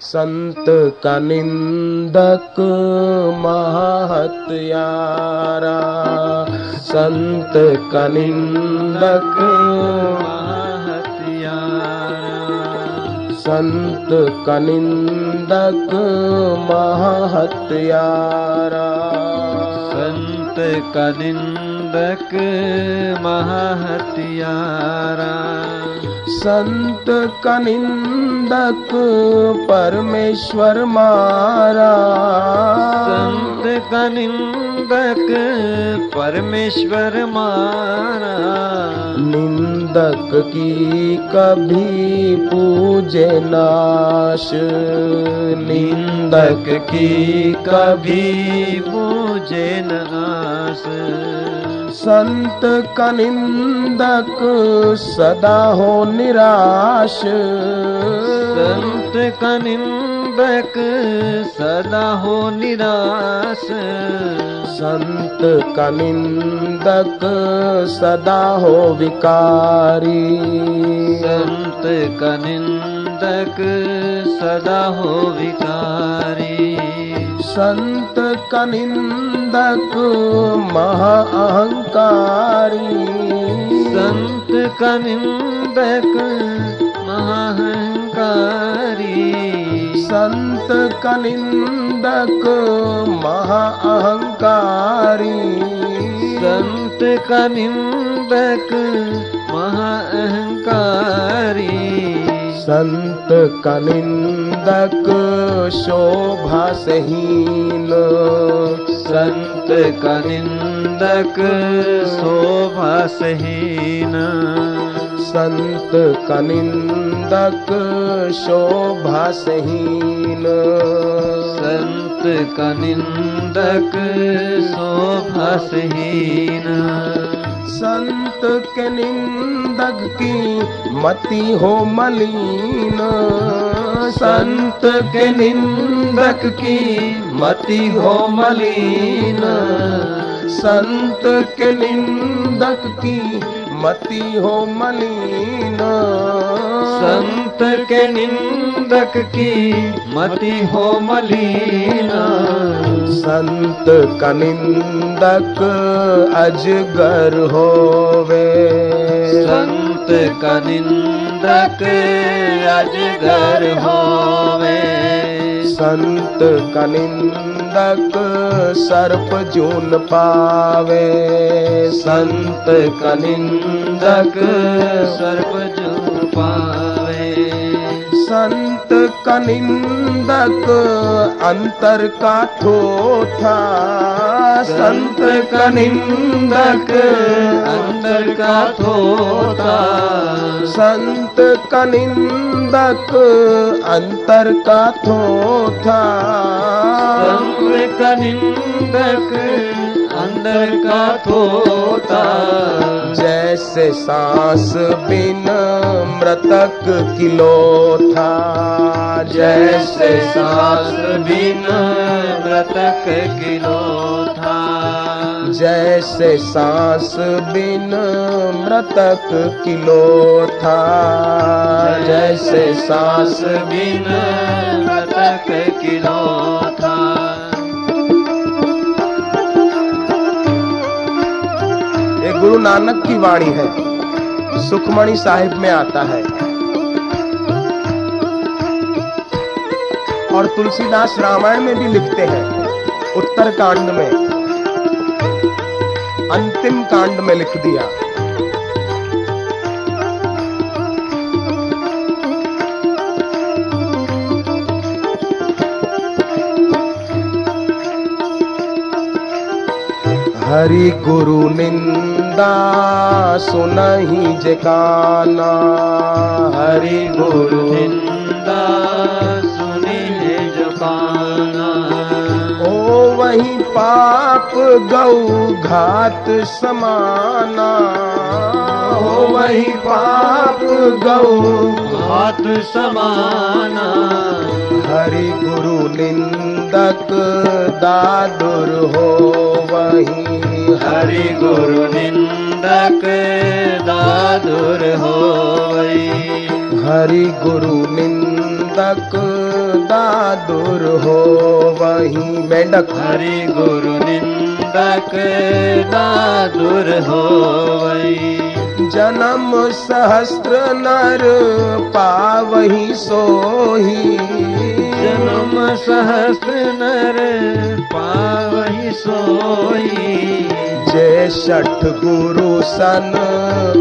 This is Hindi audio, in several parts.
संत का निंदक महत्यारा। संत का निंदक संत का निंदक महत्यारा। संत का निंदक संत कनिंदक निंदक परमेश्वर मारा। संत का निंदक परमेश्वर मारा। निंदक की कभी पूजे नाश। निंदक की कभी पूजे नाश। संत का निंदक सदा हो निराश। संत का निंदक सदा हो निराश। संत का निंदक सदा हो विकारी। संत का निंदक सदा हो विकारी। संत का निंदक महाअहंकारी संत का निंदक महाअहंकारी संत का निंदक महाअहंकारी संत का निंदक महाअहंकारी संत का निंदक शोभा सहीन। संत का निंदक शोभा सहीन। संत का निंदक शोभा सहीन संत का निंदक शोभा सहीन संत के निंदक की मति हो मलिन। संत के निंदक की मति हो मलिन। संत के निंदक की मति हो मलिन संत के निंदक की मति हो मलिना। संत का निंदक अजगर होवे। संत का निंदक अजगर होवे। संत का निंदक सर्प जून पावे। संत का निंदक सर्प जो पावे संत का निंदक अंतर का थोथा संत का निंदक अंदर का थोता संत का निंदक अंतर का थोथा संत का निंदक अंदर का थोता जैसे सांस बिन मृतक किलो था। जैसे सांस बिन मृतक किलो था। जैसे सांस बिन मृतक किलो था। जैसे सांस बिन मृतक किलो था। गुरु नानक की वाणी है। सुखमणि साहिब में आता है। और तुलसीदास रामायण में भी लिखते हैं, उत्तर कांड में। अंतिम कांड में लिख दिया। हरि गुरु निंदा सुनहि जे काना। हरि गुरु। निंदा सुनी है जबाना ओ वही पाप गौ घात समाना। ओ वही पाप गौ घात समाना। हरि गुरु निंदक दादुर हो वही। हरि गुरु निंदक दादुर होई हरि गुरु निंदक दादुर हो वही मेंढक। हरि गुरु निंदक दादुर हो जन्म सहस्त्र नर पावही सोही। जन्म सहस्र नर पावही सोई। जे छठ गुरु सन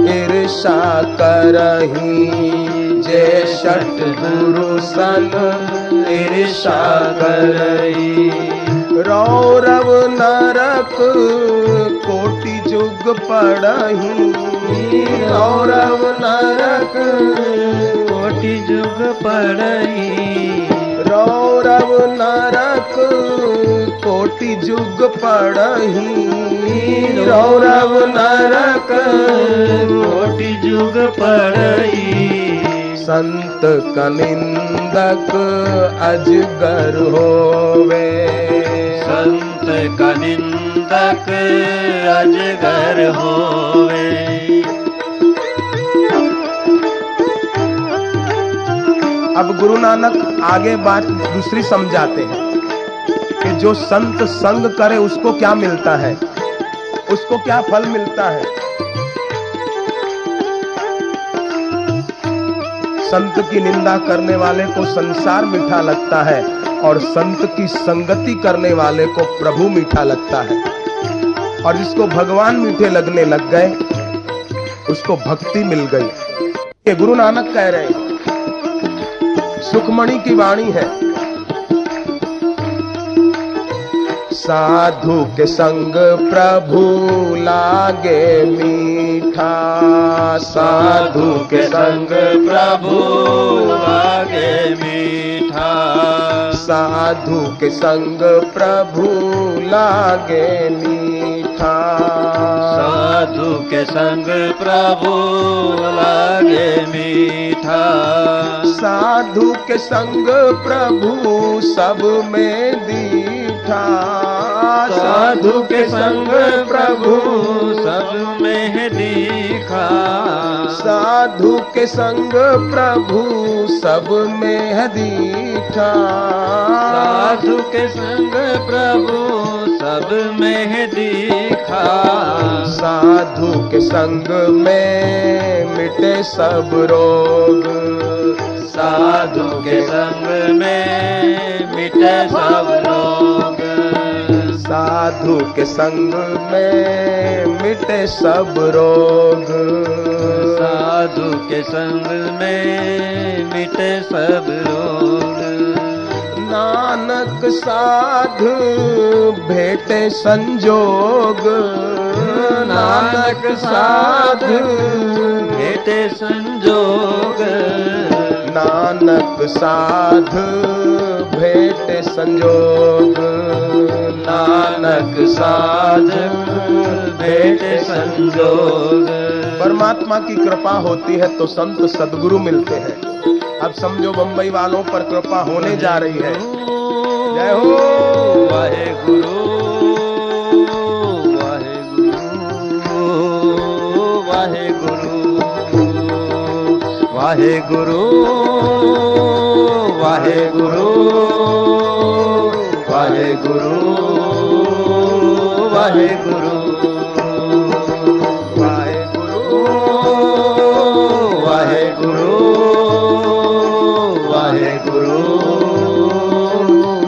ईर्षा करही। जय छठ गुरु सन ईर्षा करही। रौरव नरक कोटि जुग पड़ही। रौरव नरक कोटि जुग पड़ई रौरव नरक कोटि जुग पड़ही। रौरव नरक कोटि जुग पड़ई संत कनिंदक अजगर होवे। संत का निंदक अजगर होवे। अब गुरु नानक आगे बात दूसरी समझाते हैं। कि जो संत संग करे, उसको क्या मिलता है? उसको क्या फल मिलता है? संत की निंदा करने वाले को संसार मीठा लगता है और संत की संगति करने वाले को प्रभु मीठा लगता है। और जिसको भगवान मीठे लगने लग गए, उसको भक्ति मिल गई। ये गुरु नानक कह रहे हैं, सुखमणि की वाणी है साधु के संग प्रभु लागे मीठा। साधु के संग प्रभु लागे मीठा। साधु के संग प्रभु लागे मीठा। साधु के संग प्रभु लागे मीठा। साधु के संग प्रभु सब में साधु के संग प्रभु सब में दिखा। साधु के संग प्रभु सब में दीठा साधु के संग प्रभु सब में दिखा साधु के संग में मिटे सब रोग। साधु के संग में मिटे सब रोग। साधु के संग में मिटे सब रोग। साधु के संग में मिटे सब रोग। नानक साधु भेटे संजोग। नानक साधु भेटे संजोग। नानक साधु, भेटे संजोग। नानक साधु, भेटे संजोग। परमात्मा की कृपा होती है तो संत सदगुरु मिलते हैं। अब समझो बम्बई वालों पर कृपा होने जा रही है। जय हो। वाहे गुरु ਵਾਹਿਗੁਰੂ ਵਾਹਿਗੁਰੂ ਵਾਹਿਗੁਰੂ ਵਾਹਿਗੁਰੂ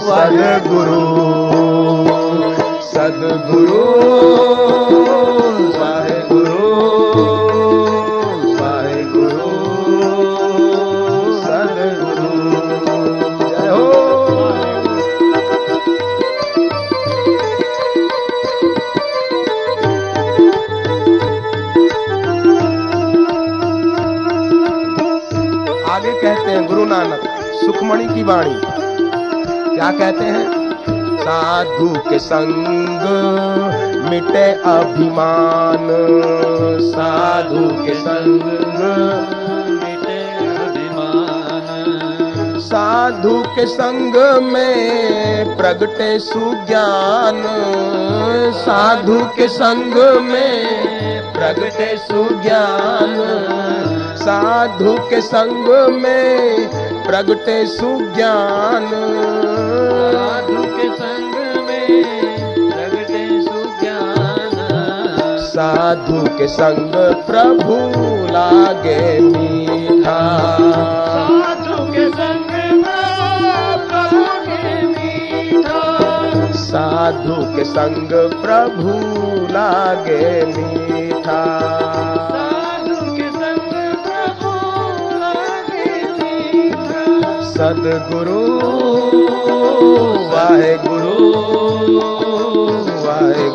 ਸਤਿਗੁਰੂ ਸਤਿਗੁਰੂ सुखमणि की वाणी। क्या कहते हैं? साधु के संग मिटे अभिमान। साधु के संग मिटे अभिमान। साधु के संग में प्रगटे सुज्ञान। साधु के संग में प्रगटे सुज्ञान। साधु के संग में प्रगटे सुज्ञान। साधु के संग में प्रगटे सुज्ञान। साधु के संग प्रभु लागे मीठा। साधु के संग प्रभु के मीठा। साधु के संग प्रभु लागे मीठा। सदगुरु वाहे गुरु वाहे